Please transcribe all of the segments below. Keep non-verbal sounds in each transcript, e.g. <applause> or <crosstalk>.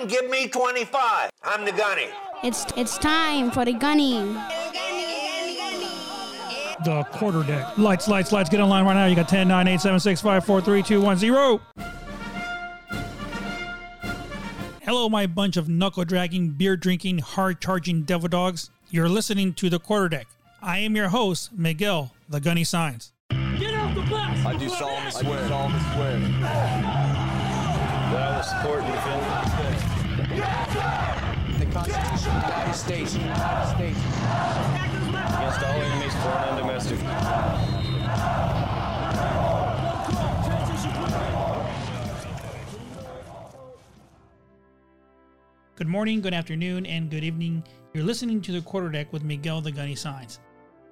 and give me 25. I'm the gunny. It's it's time for the gunny. The quarter deck. Lights, lights, lights. Get online right now. You got 10, 9, 8, 7, 6, 5, 4, 3, 2, 1, 0. Hello, my bunch of knuckle dragging, beer drinking, hard charging devil dogs. You're listening to the quarter deck. I am your host, Miguel, the Gunny Signs. I do solemnly swear. I do solemnly swear. That I will support and defend the Constitution of the United States. United States. against all enemies, foreign and domestic. Good morning, good afternoon, and good evening. You're listening to the quarterdeck with Miguel, the Gunny Signs.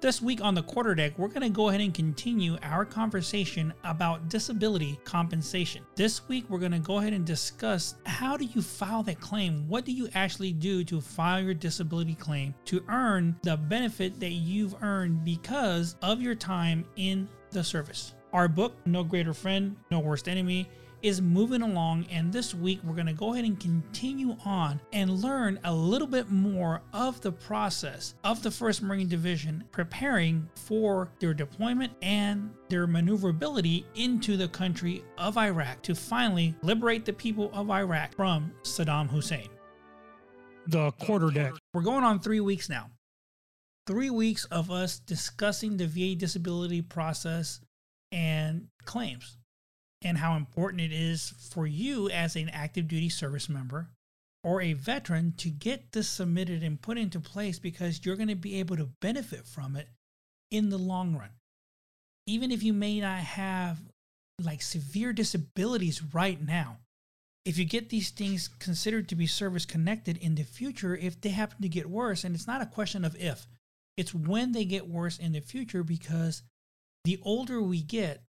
This week on the quarter deck, we're going to go ahead and continue our conversation about disability compensation. This week, we're going to go ahead and discuss how do you file that claim? What do you actually do to file your disability claim to earn the benefit that you've earned because of your time in the service? Our book, No Greater Friend, No Worst Enemy, is moving along, and this week we're going to go ahead and continue on and learn a little bit more of the process of the 1st Marine Division preparing for their deployment and their maneuverability into the country of Iraq to finally liberate the people of Iraq from Saddam Hussein. The quarter deck. We're going on three weeks now. Three weeks of us discussing the VA disability process and claims and how important it is for you as an active duty service member or a veteran to get this submitted and put into place because you're going to be able to benefit from it in the long run. Even if you may not have like severe disabilities right now, if you get these things considered to be service connected in the future, if they happen to get worse, and it's not a question of if, it's when they get worse in the future because the older we get,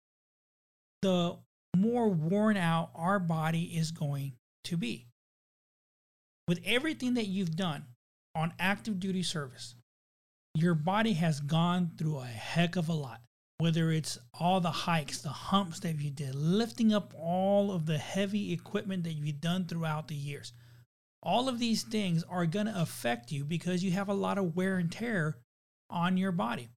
the more worn out our body is going to be. With everything that you've done on active duty service, your body has gone through a heck of a lot. Whether it's all the hikes, the humps that you did, lifting up all of the heavy equipment that you've done throughout the years. All of these things are going to affect you because you have a lot of wear and tear on your body.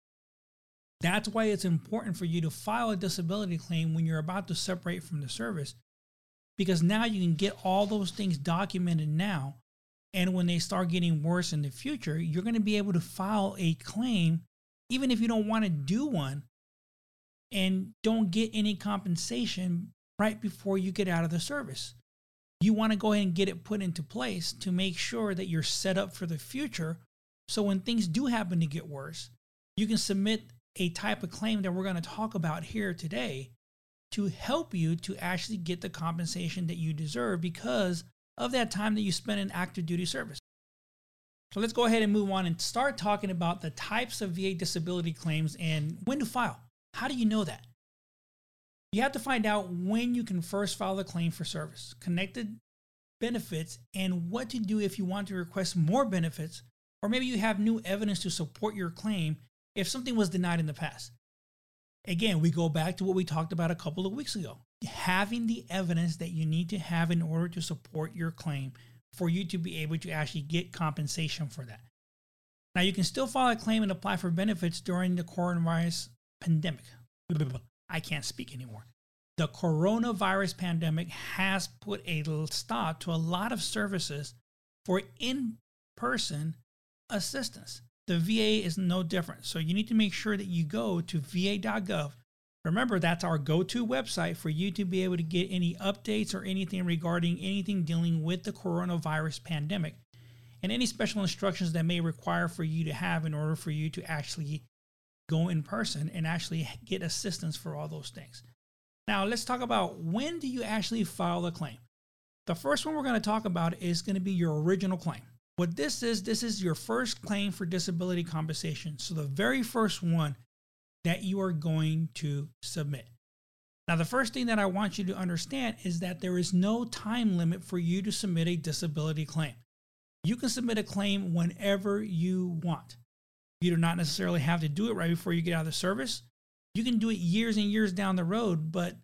That's why it's important for you to file a disability claim when you're about to separate from the service, because now you can get all those things documented now. And when they start getting worse in the future, you're going to be able to file a claim, even if you don't want to do one and don't get any compensation right before you get out of the service. You want to go ahead and get it put into place to make sure that you're set up for the future. So when things do happen to get worse, you can submit a type of claim that we're going to talk about here today to help you to actually get the compensation that you deserve because of that time that you spent in active duty service. So let's go ahead and move on and start talking about the types of VA disability claims and when to file. How do you know that? You have to find out when you can first file the claim for service, connected benefits, and what to do if you want to request more benefits, or maybe you have new evidence to support your claim if something was denied in the past. Again, we go back to what we talked about a couple of weeks ago having the evidence that you need to have in order to support your claim for you to be able to actually get compensation for that. Now, you can still file a claim and apply for benefits during the coronavirus pandemic. <laughs> I can't speak anymore. The coronavirus pandemic has put a stop to a lot of services for in person assistance. The VA is no different. So you need to make sure that you go to va.gov. Remember, that's our go to website for you to be able to get any updates or anything regarding anything dealing with the coronavirus pandemic and any special instructions that may require for you to have in order for you to actually go in person and actually get assistance for all those things. Now, let's talk about when do you actually file a claim? The first one we're going to talk about is going to be your original claim. What this is, this is your first claim for disability compensation. So the very first one that you are going to submit. Now, the first thing that I want you to understand is that there is no time limit for you to submit a disability claim. You can submit a claim whenever you want. You do not necessarily have to do it right before you get out of the service. You can do it years and years down the road, but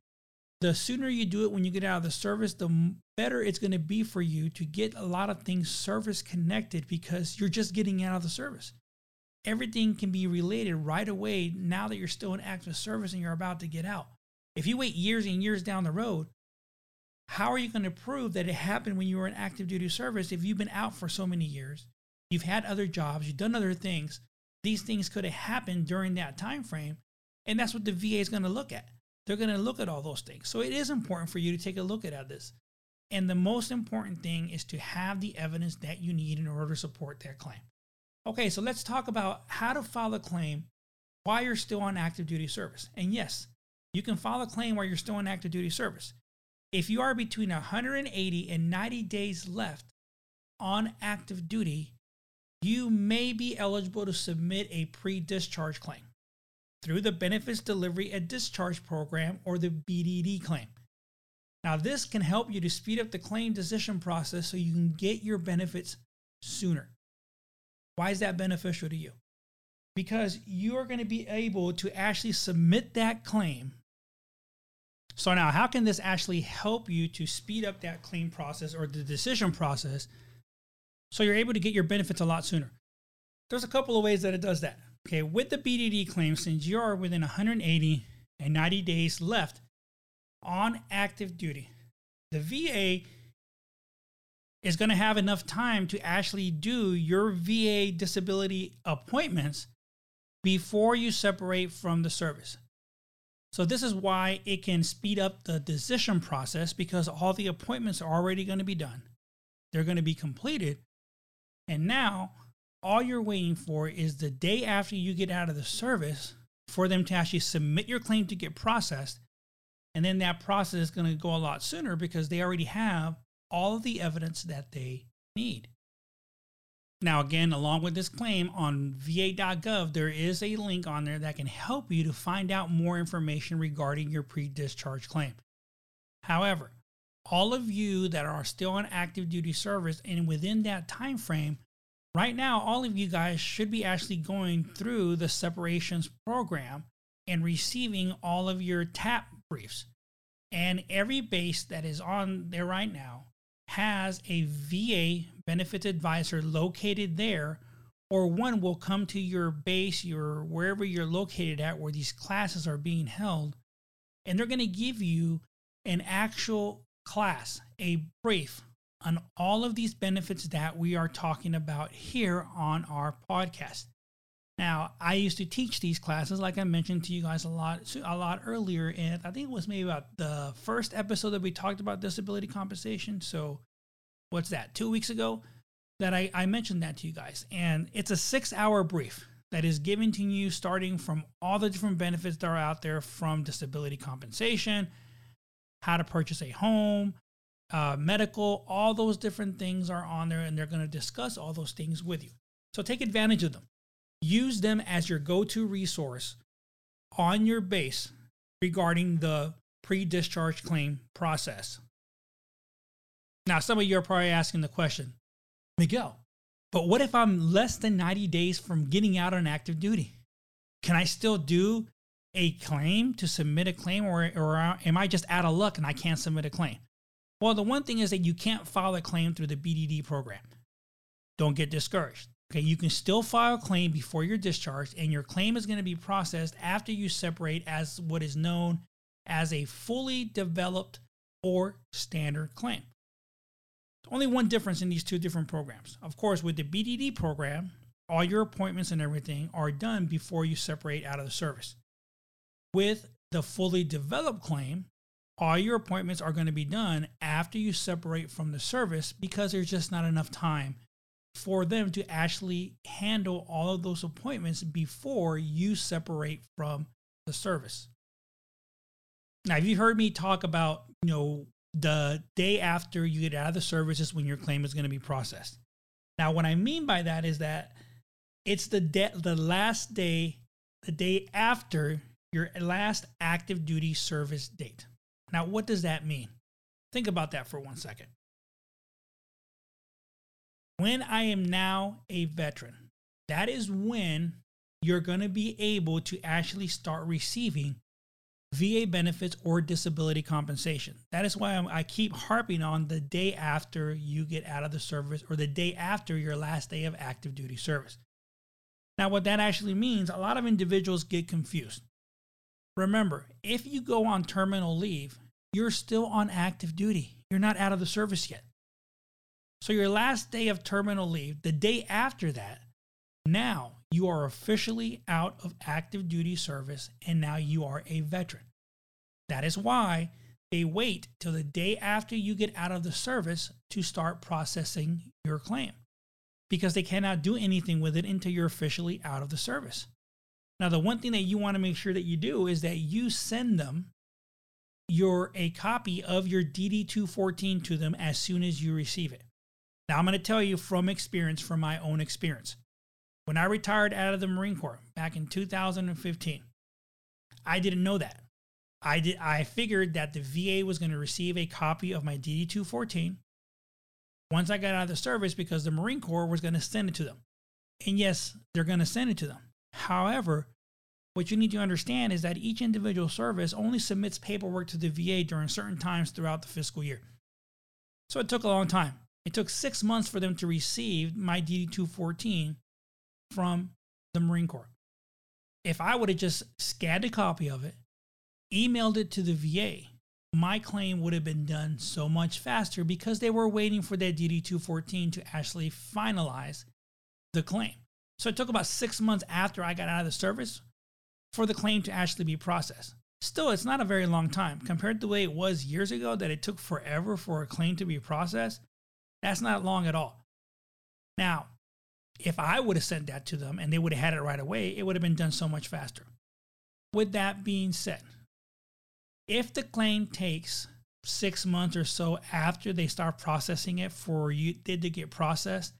the sooner you do it when you get out of the service, the better it's going to be for you to get a lot of things service connected because you're just getting out of the service. Everything can be related right away now that you're still in active service and you're about to get out. If you wait years and years down the road, how are you going to prove that it happened when you were in active duty service if you've been out for so many years? You've had other jobs, you've done other things. These things could have happened during that time frame, and that's what the VA is going to look at. They're going to look at all those things. So it is important for you to take a look at this. And the most important thing is to have the evidence that you need in order to support that claim. Okay, so let's talk about how to file a claim while you're still on active duty service. And yes, you can file a claim while you're still on active duty service. If you are between 180 and 90 days left on active duty, you may be eligible to submit a pre discharge claim through the Benefits Delivery and Discharge Program or the BDD claim. Now, this can help you to speed up the claim decision process so you can get your benefits sooner. Why is that beneficial to you? Because you are going to be able to actually submit that claim so now, how can this actually help you to speed up that claim process or the decision process so you're able to get your benefits a lot sooner? There's a couple of ways that it does that. Okay, with the BDD claim, since you are within 180 and 90 days left on active duty, the VA is going to have enough time to actually do your VA disability appointments before you separate from the service. So this is why it can speed up the decision process because all the appointments are already going to be done. They're going to be completed. And now all you're waiting for is the day after you get out of the service for them to actually submit your claim to get processed. And then that process is going to go a lot sooner because they already have all of the evidence that they need. Now, again, along with this claim on va.gov, there is a link on there that can help you to find out more information regarding your pre discharge claim. However, all of you that are still on active duty service and within that time frame, right now, all of you guys should be actually going through the separations program and receiving all of your TAP briefs. And every base that is on there right now has a VA benefits advisor located there, or one will come to your base, your wherever you're located at, where these classes are being held, and they're going to give you an actual class, a brief on all of these benefits that we are talking about here on our podcast. Now, I used to teach these classes, like I mentioned to you guys a lot, a lot earlier, and I think it was maybe about the first episode that we talked about disability compensation. So, what's that? Two weeks ago, that I, I mentioned that to you guys, and it's a six-hour brief that is given to you starting from all the different benefits that are out there, from disability compensation, how to purchase a home, uh, medical, all those different things are on there, and they're going to discuss all those things with you. So take advantage of them use them as your go to resource on your base regarding the pre discharge claim process. Now, some of you are probably asking the question, Miguel, but what if I'm less than 90 days from getting out on active duty? Can I still do a claim to submit a claim, or, or am I just out of luck and I can't submit a claim? Well, the one thing is that you can't file a claim through the BDD program. Don't get discouraged. Okay, you can still file a claim before you're discharged, and your claim is going to be processed after you separate as what is known as a fully developed or standard claim. Only one difference in these two different programs. Of course, with the BDD program, all your appointments and everything are done before you separate out of the service. With the fully developed claim, all your appointments are going to be done after you separate from the service because there's just not enough time for them to actually handle all of those appointments before you separate from the service. Now, have you heard me talk about, you know, the day after you get out of the service is when your claim is going to be processed. Now, what I mean by that is that it's the de- the last day, the day after your last active duty service date. Now, what does that mean? Think about that for one second. When I am now a veteran, that is when you're going to be able to actually start receiving VA benefits or disability compensation. That is why I'm, i keep harping on the day after you get out of the service or the day after your last day of active duty service. Now, what that actually means, a lot of individuals get confused. Remember, if you go on terminal leave, you're still on active duty. You're not out of the service yet. So, your last day of terminal leave, the day after that, now you are officially out of active duty service and now you are a veteran. That is why they wait till the day after you get out of the service to start processing your claim because they cannot do anything with it until you're officially out of the service. Now, the one thing that you want to make sure that you do is that you send them your a copy of your DD 214 to them as soon as you receive it. Now, I'm going to tell you from experience, from my own experience. When I retired out of the Marine Corps back in 2015, I didn't know that. I did I figured that the VA was going to receive a copy of my DD 214 once I got out of the service because the Marine Corps was going to send it to them. And yes, they're going to send it to them. However, what you need to understand is that each individual service only submits paperwork to the VA during certain times throughout the fiscal year. So it took a long time. It took six months for them to receive my DD 214 from the Marine Corps. If I would have just scanned a copy of it, emailed it to the VA, my claim would have been done so much faster because they were waiting for that DD 214 to actually finalize the claim. So it took about six months after I got out of the service for the claim to actually be processed. Still, it's not a very long time compared to the way it was years ago that it took forever for a claim to be processed. That's not long at all. Now, if I would have sent that to them and they would have had it right away, it would have been done so much faster. With that being said, if the claim takes six months or so after they start processing it for you did to get processed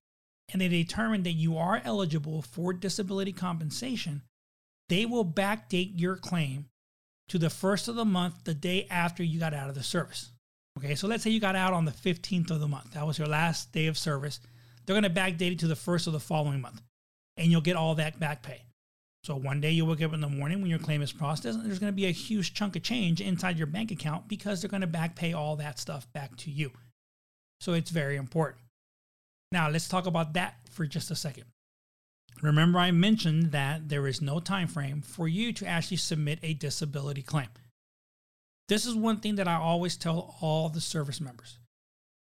and they determine that you are eligible for disability compensation, they will backdate your claim to the first of the month, the day after you got out of the service. Okay, so let's say you got out on the 15th of the month. That was your last day of service they're going to backdate it to the first of the following month, and you'll get all that back pay. So one day you wake up in the morning when your claim is processed, and there's going to be a huge chunk of change inside your bank account because they're going to back pay all that stuff back to you. So it's very important. Now let's talk about that for just a second. Remember I mentioned that there is no time frame for you to actually submit a disability claim. This is one thing that I always tell all the service members.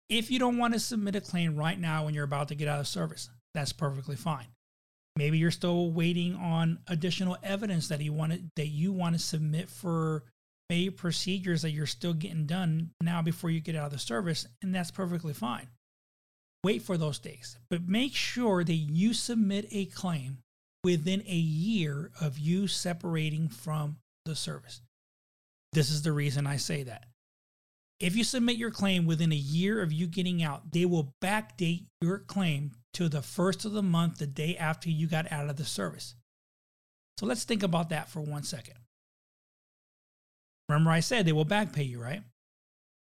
If you don't want to submit a claim right now when you're about to get out of service, that's perfectly fine. Maybe you're still waiting on additional evidence that you want to, that you want to submit for maybe procedures that you're still getting done now before you get out of the service, and that's perfectly fine. Wait for those days, but make sure that you submit a claim within a year of you separating from the service. This is the reason I say that. If you submit your claim within a year of you getting out, they will backdate your claim to the first of the month, the day after you got out of the service. So let's think about that for one second. Remember, I said they will back pay you, right?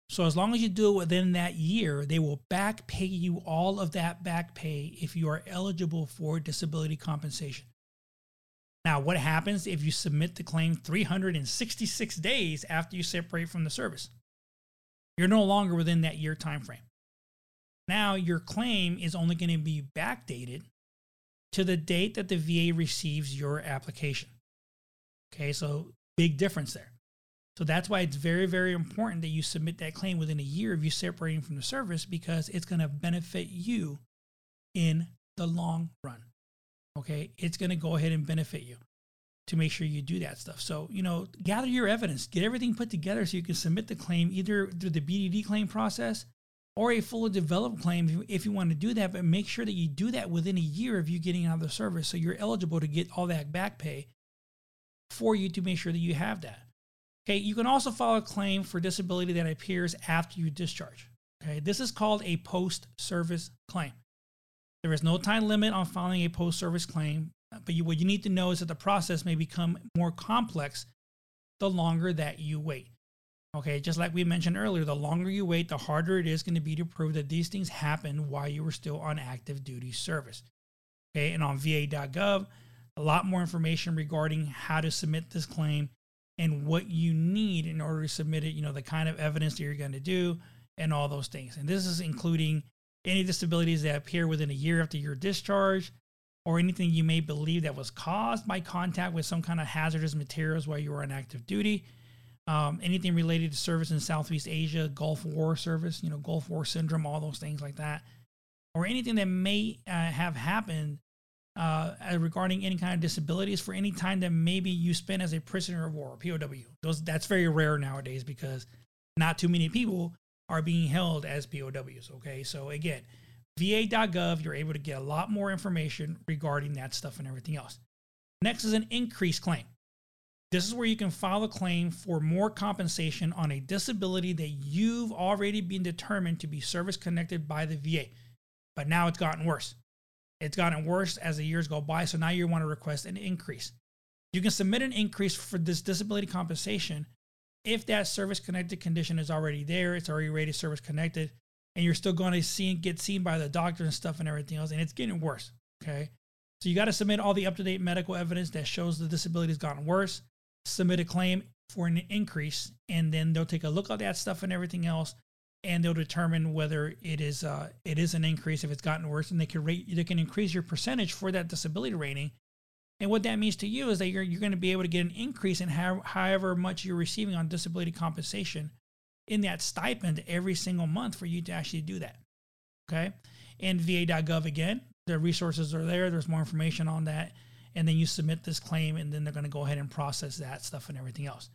So as long as you do it within that year, they will back pay you all of that back pay if you are eligible for disability compensation. Now, what happens if you submit the claim 366 days after you separate from the service? You're no longer within that year time frame. Now your claim is only going to be backdated to the date that the VA receives your application. Okay, so big difference there. So that's why it's very, very important that you submit that claim within a year of you separating from the service because it's going to benefit you in the long run. Okay, it's going to go ahead and benefit you to make sure you do that stuff. So, you know, gather your evidence, get everything put together so you can submit the claim either through the BDD claim process or a fully developed claim if you want to do that. But make sure that you do that within a year of you getting out of the service so you're eligible to get all that back pay for you to make sure that you have that. Okay, you can also file a claim for disability that appears after you discharge. Okay, this is called a post service claim. There is no time limit on filing a post service claim but you, what you need to know is that the process may become more complex the longer that you wait. Okay, just like we mentioned earlier, the longer you wait, the harder it is going to be to prove that these things happened while you were still on active duty service. Okay, and on va.gov, a lot more information regarding how to submit this claim and what you need in order to submit it, you know, the kind of evidence that you're going to do and all those things. And this is including any disabilities that appear within a year after your discharge or anything you may believe that was caused by contact with some kind of hazardous materials while you were on active duty. Um, anything related to service in Southeast Asia, Gulf War service, you know, Gulf War syndrome, all those things like that, or anything that may uh, have happened uh, regarding any kind of disabilities for any time that maybe you spent as a prisoner of war, POW. Those that's very rare nowadays because not too many people are being held as POWs. Okay, so again, VA.gov, you're able to get a lot more information regarding that stuff and everything else. Next is an increased claim. This is where you can file a claim for more compensation on a disability that you've already been determined to be service connected by the VA. But now it's gotten worse. It's gotten worse as the years go by. So now you want to request an increase. You can submit an increase for this disability compensation if that service connected condition is already there, it's already rated service connected, and you're still going to see get seen by the doctor and stuff and everything else, and it's getting worse. Okay. So you got to submit all the up to date medical evidence that shows the disability has gotten worse, submit a claim for an increase, and then they'll take a look at that stuff and everything else, and they'll determine whether it is uh, it is an increase if it's gotten worse, and they can rate they can increase your percentage for that disability rating. And what that means to you is that you're you're going to be able to get an increase in how, however much you're receiving on disability compensation in that stipend every single month for you to actually do that. Okay, and VA.gov again, the resources are there. There's more information on that, and then you submit this claim, and then they're going to go ahead and process that stuff and everything else.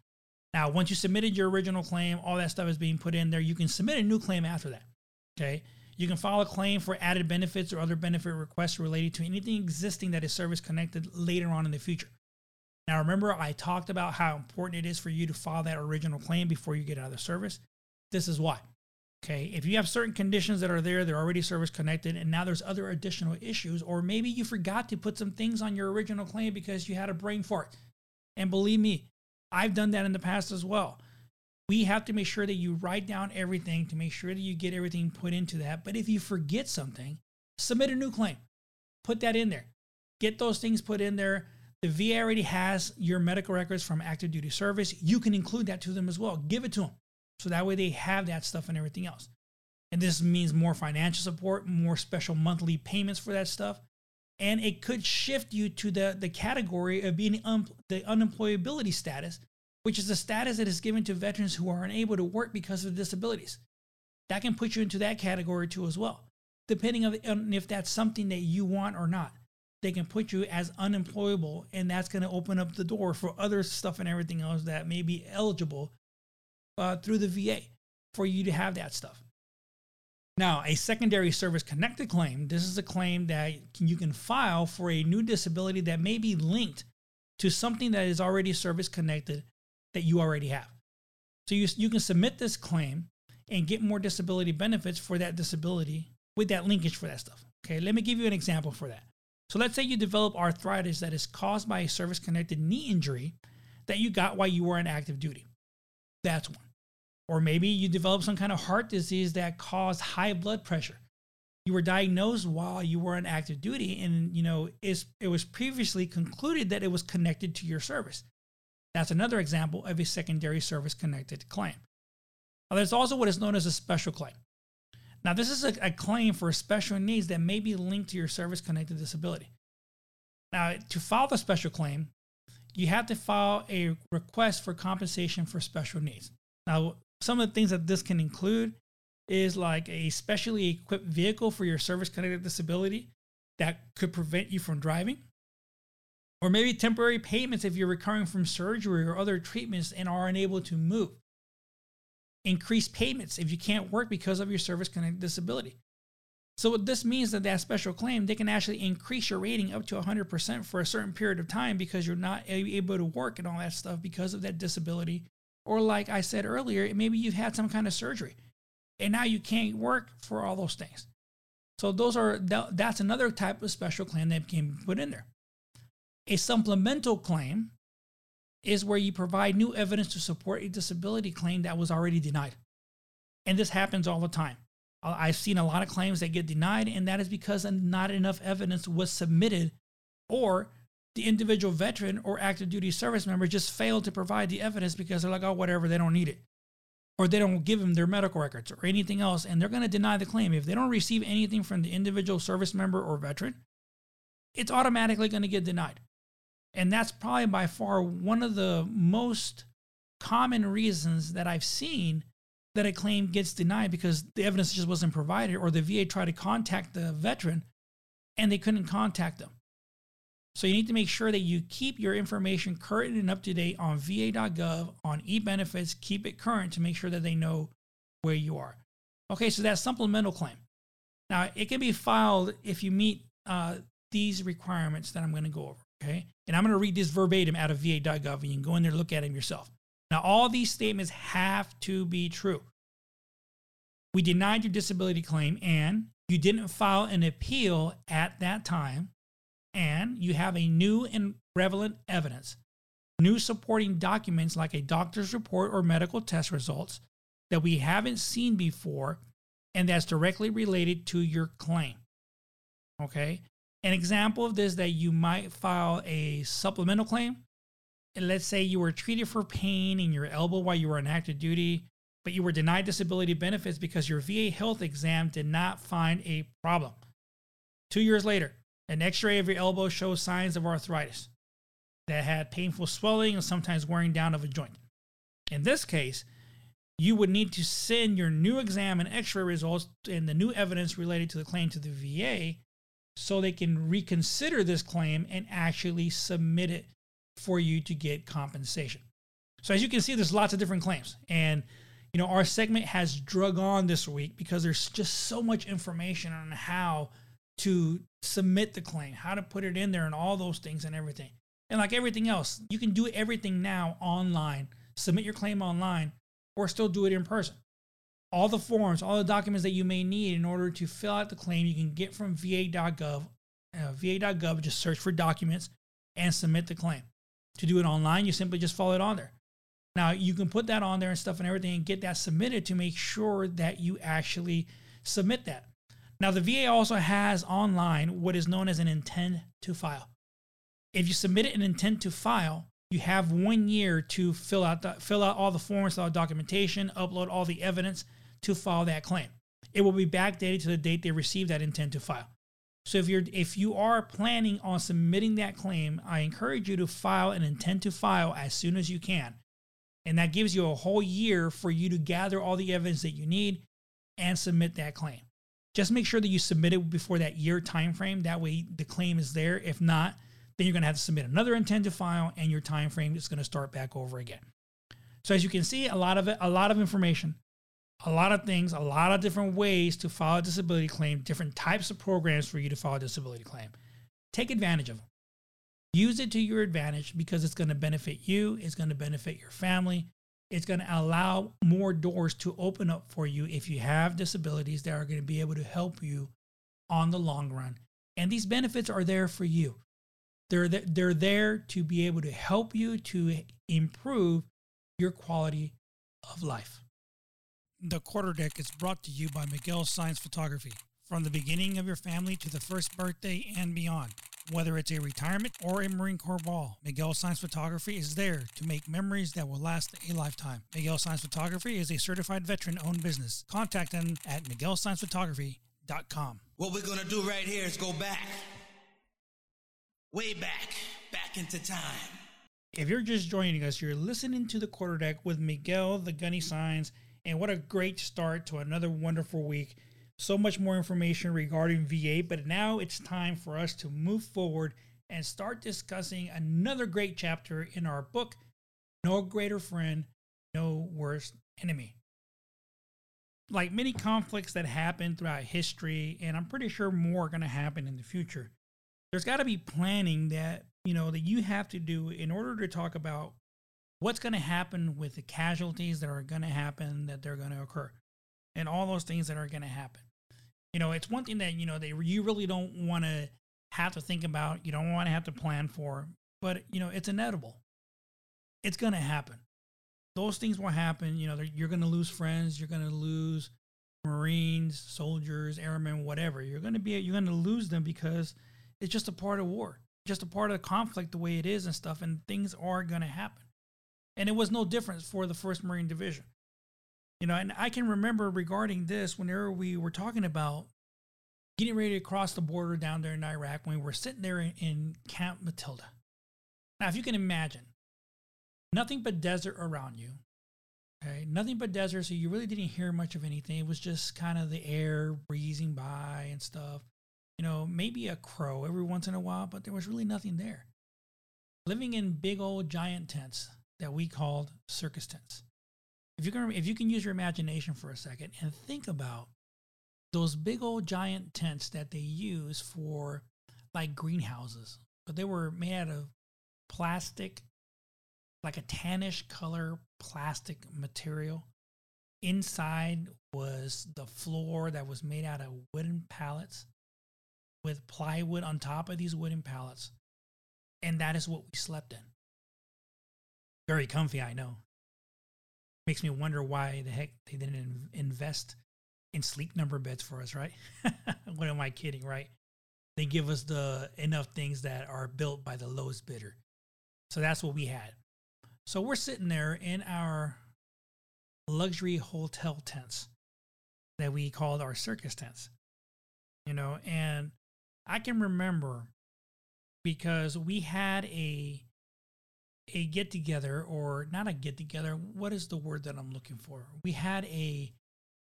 Now, once you submitted your original claim, all that stuff is being put in there. You can submit a new claim after that. Okay. You can file a claim for added benefits or other benefit requests related to anything existing that is service connected later on in the future. Now, remember, I talked about how important it is for you to file that original claim before you get out of the service. This is why. Okay. If you have certain conditions that are there, they're already service connected, and now there's other additional issues, or maybe you forgot to put some things on your original claim because you had a brain fart. And believe me, I've done that in the past as well. We have to make sure that you write down everything to make sure that you get everything put into that. But if you forget something, submit a new claim. Put that in there. Get those things put in there. The VA already has your medical records from active duty service. You can include that to them as well. Give it to them. So that way they have that stuff and everything else. And this means more financial support, more special monthly payments for that stuff and it could shift you to the, the category of being un, um, the unemployability status, which is a status that is given to veterans who are unable to work because of disabilities. That can put you into that category too as well, depending on if that's something that you want or not. They can put you as unemployable, and that's going to open up the door for other stuff and everything else that may be eligible uh, through the VA for you to have that stuff. Now, a secondary service connected claim, this is a claim that you can file for a new disability that may be linked to something that is already service connected that you already have. So you, you can submit this claim and get more disability benefits for that disability with that linkage for that stuff. Okay, let me give you an example for that. So let's say you develop arthritis that is caused by a service connected knee injury that you got while you were on active duty. That's one. Or maybe you develop some kind of heart disease that caused high blood pressure. You were diagnosed while you were on active duty, and you know it was previously concluded that it was connected to your service. That's another example of a secondary service connected claim. Now, there's also what is known as a special claim. Now, this is a, a claim for special needs that may be linked to your service connected disability. Now, to file the special claim, you have to file a request for compensation for special needs. Now, some of the things that this can include is like a specially equipped vehicle for your service connected disability that could prevent you from driving. Or maybe temporary payments if you're recovering from surgery or other treatments and are unable to move. Increased payments if you can't work because of your service connected disability. So what this means that that special claim, they can actually increase your rating up to 100% for a certain period of time because you're not able to work and all that stuff because of that disability or, like I said earlier, maybe you've had some kind of surgery and now you can't work for all those things. So, those are that's another type of special claim that can be put in there. A supplemental claim is where you provide new evidence to support a disability claim that was already denied. And this happens all the time. Uh, I've seen a lot of claims that get denied, and that is because not enough evidence was submitted or the individual veteran or active duty service member just failed to provide the evidence because they're like, oh, whatever, they don't need it. Or they don't give them their medical records or anything else, and they're going to deny the claim. If they don't receive anything from the individual service member or veteran, it's automatically going to get denied. And that's probably by far one of the most common reasons that I've seen that a claim gets denied because the evidence just wasn't provided or the VA tried to contact the veteran and they couldn't contact them. So you need to make sure that you keep your information current and up to date on va.gov, on e-benefits, keep it current to make sure that they know where you are. Okay, so that supplemental claim. Now, it can be filed if you meet uh, these requirements that I'm going to go over. Okay, and I'm going to read this verbatim out of va.gov, and you can go in there and look at them yourself. Now, all these statements have to be true. We denied your disability claim, and you didn't file an appeal at that time and you have a new and relevant evidence, new supporting documents like a doctor's report or medical test results that we haven't seen before and that's directly related to your claim. Okay? An example of this that you might file a supplemental claim. And let's say you were treated for pain in your elbow while you were on active duty, but you were denied disability benefits because your VA health exam did not find a problem. Two years later, an x ray of your elbow shows signs of arthritis that had painful swelling and sometimes wearing down of a joint. In this case, you would need to send your new exam and x ray results and the new evidence related to the claim to the VA so they can reconsider this claim and actually submit it for you to get compensation. So, as you can see, there's lots of different claims. And you know, our segment has drug on this week because there's just so much information on how to submit the claim, how to put it in there, and all those things and everything. And like everything else, you can do everything now online, submit your claim online, or still do it in person. All the forms, all the documents that you may need in order to fill out the claim, you can get from va.gov. Uh, va.gov, just search for documents and submit the claim. To do it online, you simply just follow it on there. Now, you can put that on there and stuff and everything and get that submitted to make sure that you actually submit that. Now, the VA also has online what is known as an intent to file. If you submit an intent to file, you have one year to fill out the, fill out all the forms, all the documentation, upload all the evidence to file that claim. It will be backdated to the date they receive that intent to file. So if you're if you are planning on submitting that claim, I encourage you to file an intent to file as soon as you can. And that gives you a whole year for you to gather all the evidence that you need and submit that claim. Just make sure that you submit it before that year time frame. That way the claim is there. If not, then you're going to have to submit another intent to file and your time frame is going to start back over again. So as you can see, a lot of it, a lot of information, a lot of things, a lot of different ways to file a disability claim, different types of programs for you to file a disability claim. Take advantage of them. Use it to your advantage because it's going to benefit you, it's going to benefit your family, it's going to allow more doors to open up for you if you have disabilities that are going to be able to help you on the long run. And these benefits are there for you. They're, th- they're there to be able to help you to improve your quality of life. The Quarter Deck is brought to you by Miguel Science Photography. From the beginning of your family to the first birthday and beyond. Whether it's a retirement or a Marine Corps ball, Miguel Science Photography is there to make memories that will last a lifetime. Miguel Science Photography is a certified veteran owned business. Contact them at miguelsciencephotography.com. What we're going to do right here is go back. Way back. Back into time. If you're just joining us, you're listening to the Quarter Deck with Miguel the Gunny Signs, and what a great start to another wonderful week so much more information regarding VA, but now it's time for us to move forward and start discussing another great chapter in our book, No Greater Friend, No Worse Enemy. Like many conflicts that happen throughout history, and I'm pretty sure more are going to happen in the future, there's got to be planning that, you know, that you have to do in order to talk about what's going to happen with the casualties that are going to happen, that they're going to occur, and all those things that are going to happen you know, it's one thing that, you know, they you really don't want to have to think about, you don't want to have to plan for, but you know, it's inevitable. It's going to happen. Those things will happen, you know, you're going to lose friends, you're going to lose Marines, soldiers, airmen, whatever. You're going to be you're going to lose them because it's just a part of war. just a part of the conflict the way it is and stuff, and things are going to happen. And it was no different for the 1st Marine Division. You know, and I can remember regarding this whenever we were talking about getting ready to cross the border down there in Iraq when we were sitting there in Camp Matilda. Now, if you can imagine, nothing but desert around you. Okay, nothing but desert, so you really didn't hear much of anything. It was just kind of the air breezing by and stuff. You know, maybe a crow every once in a while, but there was really nothing there. Living in big old giant tents that we called circus tents. If you can, if you can use your imagination for a second and think about those big old giant tents that they use for like greenhouses, but they were made out of plastic, like a tannish color plastic material. Inside was the floor that was made out of wooden pallets with plywood on top of these wooden pallets. And that is what we slept in. Very comfy, I know. Makes me wonder why the heck they didn't invest in sleep number beds for us, right? <laughs> what am I kidding, right? They give us the enough things that are built by the lowest bidder. So that's what we had. So we're sitting there in our luxury hotel tents that we called our circus tents. You know, and I can remember because we had a a get together or not a get together what is the word that i'm looking for we had a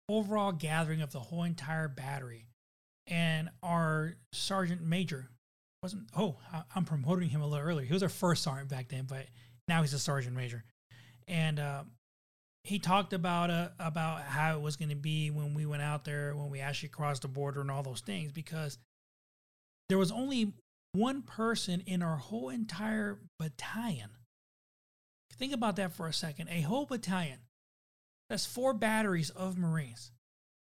overall gathering of the whole entire battery and our sergeant major wasn't oh i'm promoting him a little earlier he was our first sergeant back then but now he's a sergeant major and uh, he talked about uh, about how it was going to be when we went out there when we actually crossed the border and all those things because there was only one person in our whole entire battalion. Think about that for a second. A whole battalion. That's four batteries of Marines.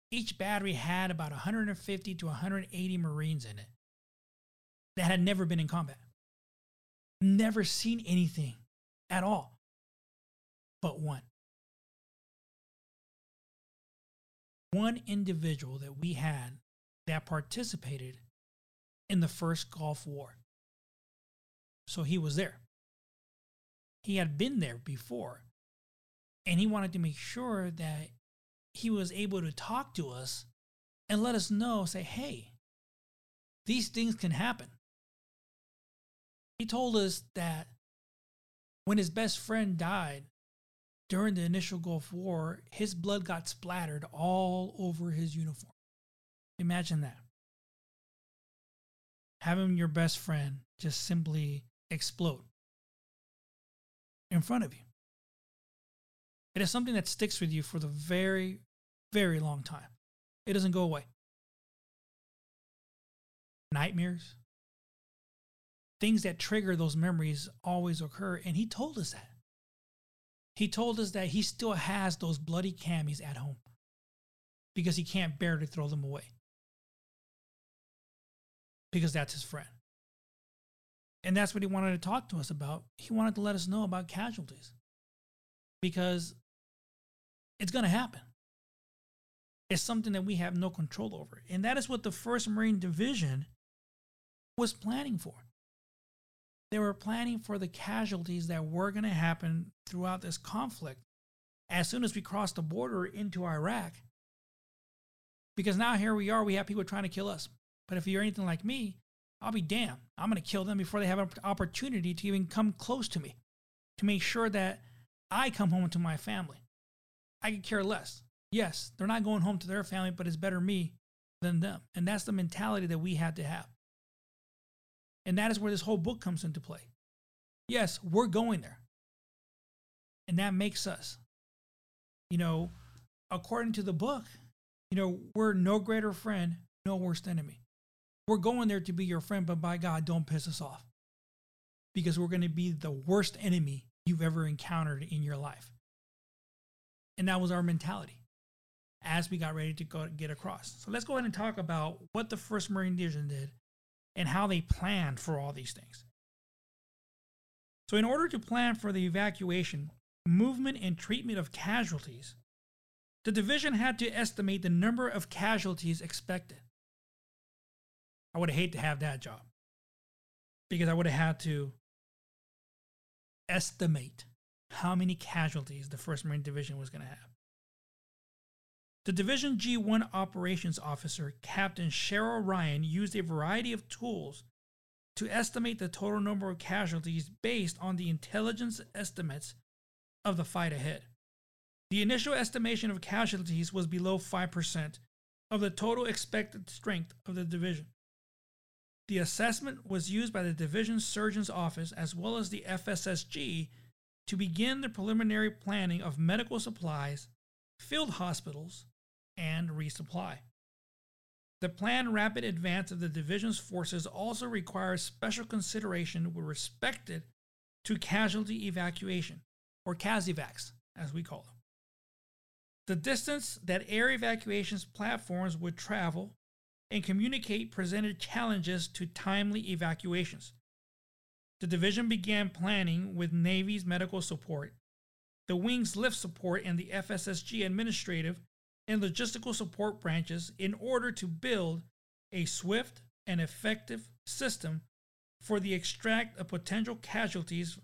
Each battery had about 150 to 180 Marines in it that had never been in combat, never seen anything at all, but one. One individual that we had that participated in the first Gulf War. So he was there. He had been there before, and he wanted to make sure that he was able to talk to us and let us know, say, hey, these things can happen. He told us that when his best friend died during the initial Gulf War, his blood got splattered all over his uniform. Imagine that having your best friend just simply explode in front of you. It is something that sticks with you for the very, very long time. It doesn't go away. Nightmares, things that trigger those memories always occur. And he told us that. He told us that he still has those bloody camis at home because he can't bear to throw them away because that's his friend. And that's what he wanted to talk to us about. He wanted to let us know about casualties because it's going to happen. It's something that we have no control over. And that is what the 1st Marine Division was planning for. They were planning for the casualties that were going to happen throughout this conflict as soon as we crossed the border into Iraq. Because now here we are, we have people trying to kill us. But if you're anything like me, I'll be damned. I'm going to kill them before they have an opportunity to even come close to me to make sure that I come home to my family. I could care less. Yes, they're not going home to their family, but it's better me than them. And that's the mentality that we had to have. And that is where this whole book comes into play. Yes, we're going there. And that makes us, you know, according to the book, you know, we're no greater friend, no worst enemy. We're going there to be your friend, but by God, don't piss us off. Because we're going to be the worst enemy you've ever encountered in your life. And that was our mentality as we got ready to go get across. So let's go ahead and talk about what the 1st Marine Division did and how they planned for all these things. So, in order to plan for the evacuation, movement, and treatment of casualties, the division had to estimate the number of casualties expected. I would have hate to have that job because I would have had to estimate how many casualties the 1st Marine Division was going to have. The Division G1 operations officer, Captain Cheryl Ryan, used a variety of tools to estimate the total number of casualties based on the intelligence estimates of the fight ahead. The initial estimation of casualties was below 5% of the total expected strength of the division. The assessment was used by the division surgeon's office as well as the FSSG to begin the preliminary planning of medical supplies, field hospitals, and resupply. The planned rapid advance of the division's forces also requires special consideration with respect to casualty evacuation, or CASEVACs, as we call them. The distance that air evacuations platforms would travel and communicate presented challenges to timely evacuations. The division began planning with Navy's medical support, the Wing's lift support, and the FSSG administrative and logistical support branches in order to build a swift and effective system for the extract of potential casualties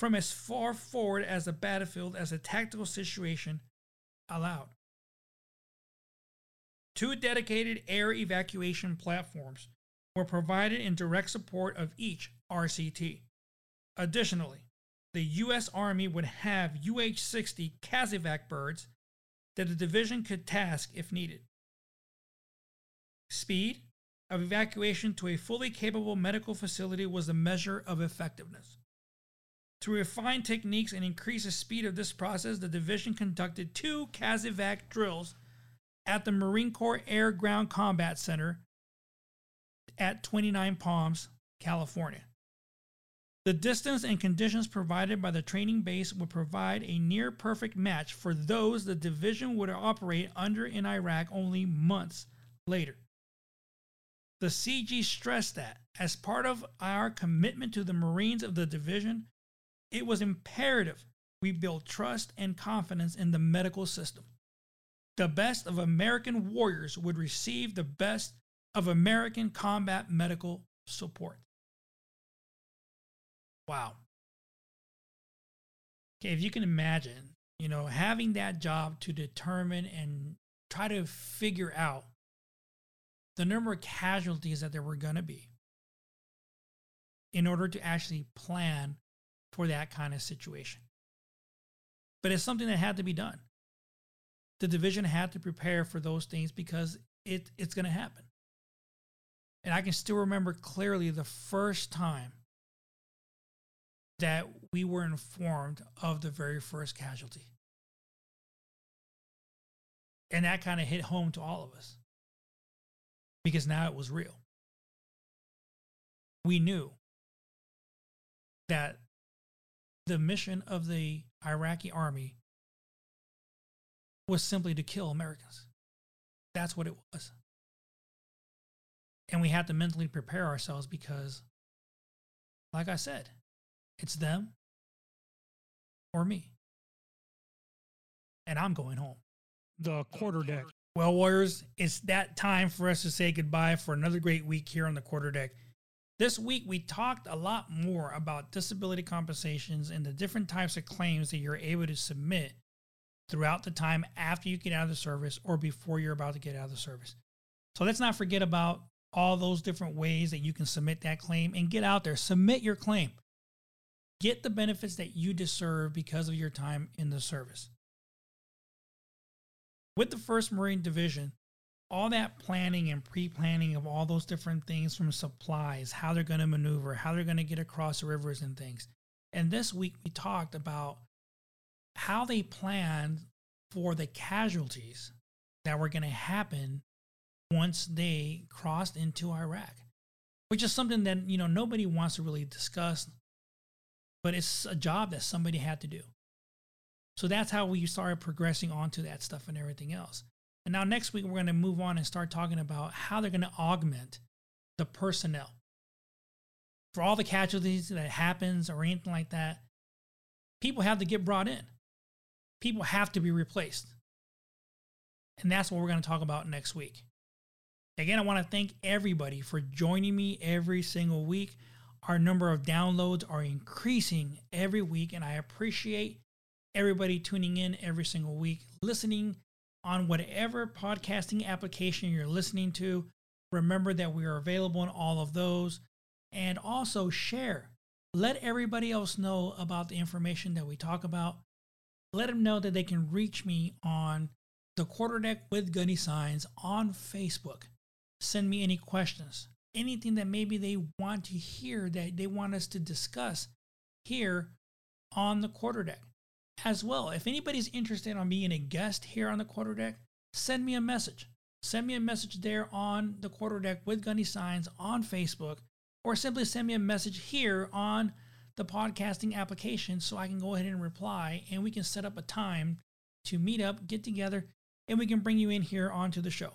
from as far forward as the battlefield as a tactical situation allowed. Two dedicated air evacuation platforms were provided in direct support of each RCT. Additionally, the U.S. Army would have UH 60 CASEVAC birds that the division could task if needed. Speed of evacuation to a fully capable medical facility was a measure of effectiveness. To refine techniques and increase the speed of this process, the division conducted two CASEVAC drills at the Marine Corps Air Ground Combat Center at 29 Palms, California. The distance and conditions provided by the training base would provide a near perfect match for those the division would operate under in Iraq only months later. The CG stressed that, as part of our commitment to the Marines of the division, it was imperative we build trust and confidence in the medical system. The best of American warriors would receive the best of American combat medical support. Wow. Okay, if you can imagine, you know, having that job to determine and try to figure out the number of casualties that there were going to be in order to actually plan for that kind of situation. But it's something that had to be done the division had to prepare for those things because it, it's going to happen. And I can still remember clearly the first time that we were informed of the very first casualty. And that kind of hit home to all of us because now it was real. We knew that the mission of the Iraqi army was simply to kill Americans. That's what it was. And we had to mentally prepare ourselves because, like I said, it's them or me. And I'm going home. The quarter deck. Well, Warriors, it's that time for us to say goodbye for another great week here on the quarter deck. This week, we talked a lot more about disability compensations and the different types of claims that you're able to submit throughout the time after you get out of the service or before you're about to get out of the service. So let's not forget about all those different ways that you can submit that claim and get out there. Submit your claim. Get the benefits that you deserve because of your time in the service. With the 1st Marine Division, all that planning and pre planning of all those different things from supplies, how they're going to maneuver, how they're going to get across rivers and things. And this week we talked about how they planned for the casualties that were going to happen once they crossed into Iraq, which is something that, you know, nobody wants to really discuss, but it's a job that somebody had to do. So that's how we started progressing onto that stuff and everything else. And now next week, we're going to move on and start talking about how they're going to augment the personnel. For all the casualties that happens or anything like that, people have to get brought in people have to be replaced. And that's what we're going to talk about next week. Again, I want to thank everybody for joining me every single week Our number of downloads are increasing every week, and I appreciate everybody tuning in every single week, listening on whatever podcasting application you're listening to. Remember that we are available in all of those. And also share. Let everybody else know about the information that we talk about. Let them know that they can reach me on the quarterdeck with Gunny Signs on Facebook. Send me any questions, anything that maybe they want to hear that they want us to discuss here on the quarterdeck. As well, if anybody's interested on being a guest here on the quarterdeck, send me a message. Send me a message there on the quarterdeck with Gunny Signs on Facebook, or simply send me a message here on the podcasting application so I can go ahead and reply and we can set up a time to meet up, get together, and we can bring you in here onto the show.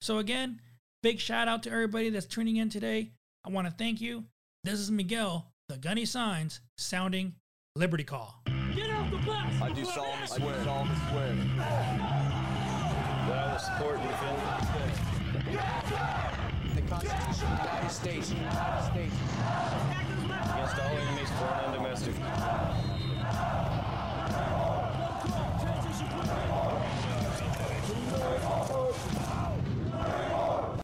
So, again, big shout out to everybody that's tuning in today. I want to thank you. This is Miguel, the Gunny Signs, sounding Liberty Call. Get out the bus! I do solemnly swear. I do solemnly swear. That I will support and defend the Constitution of the United States. United States. Against all enemies, foreign and domestic.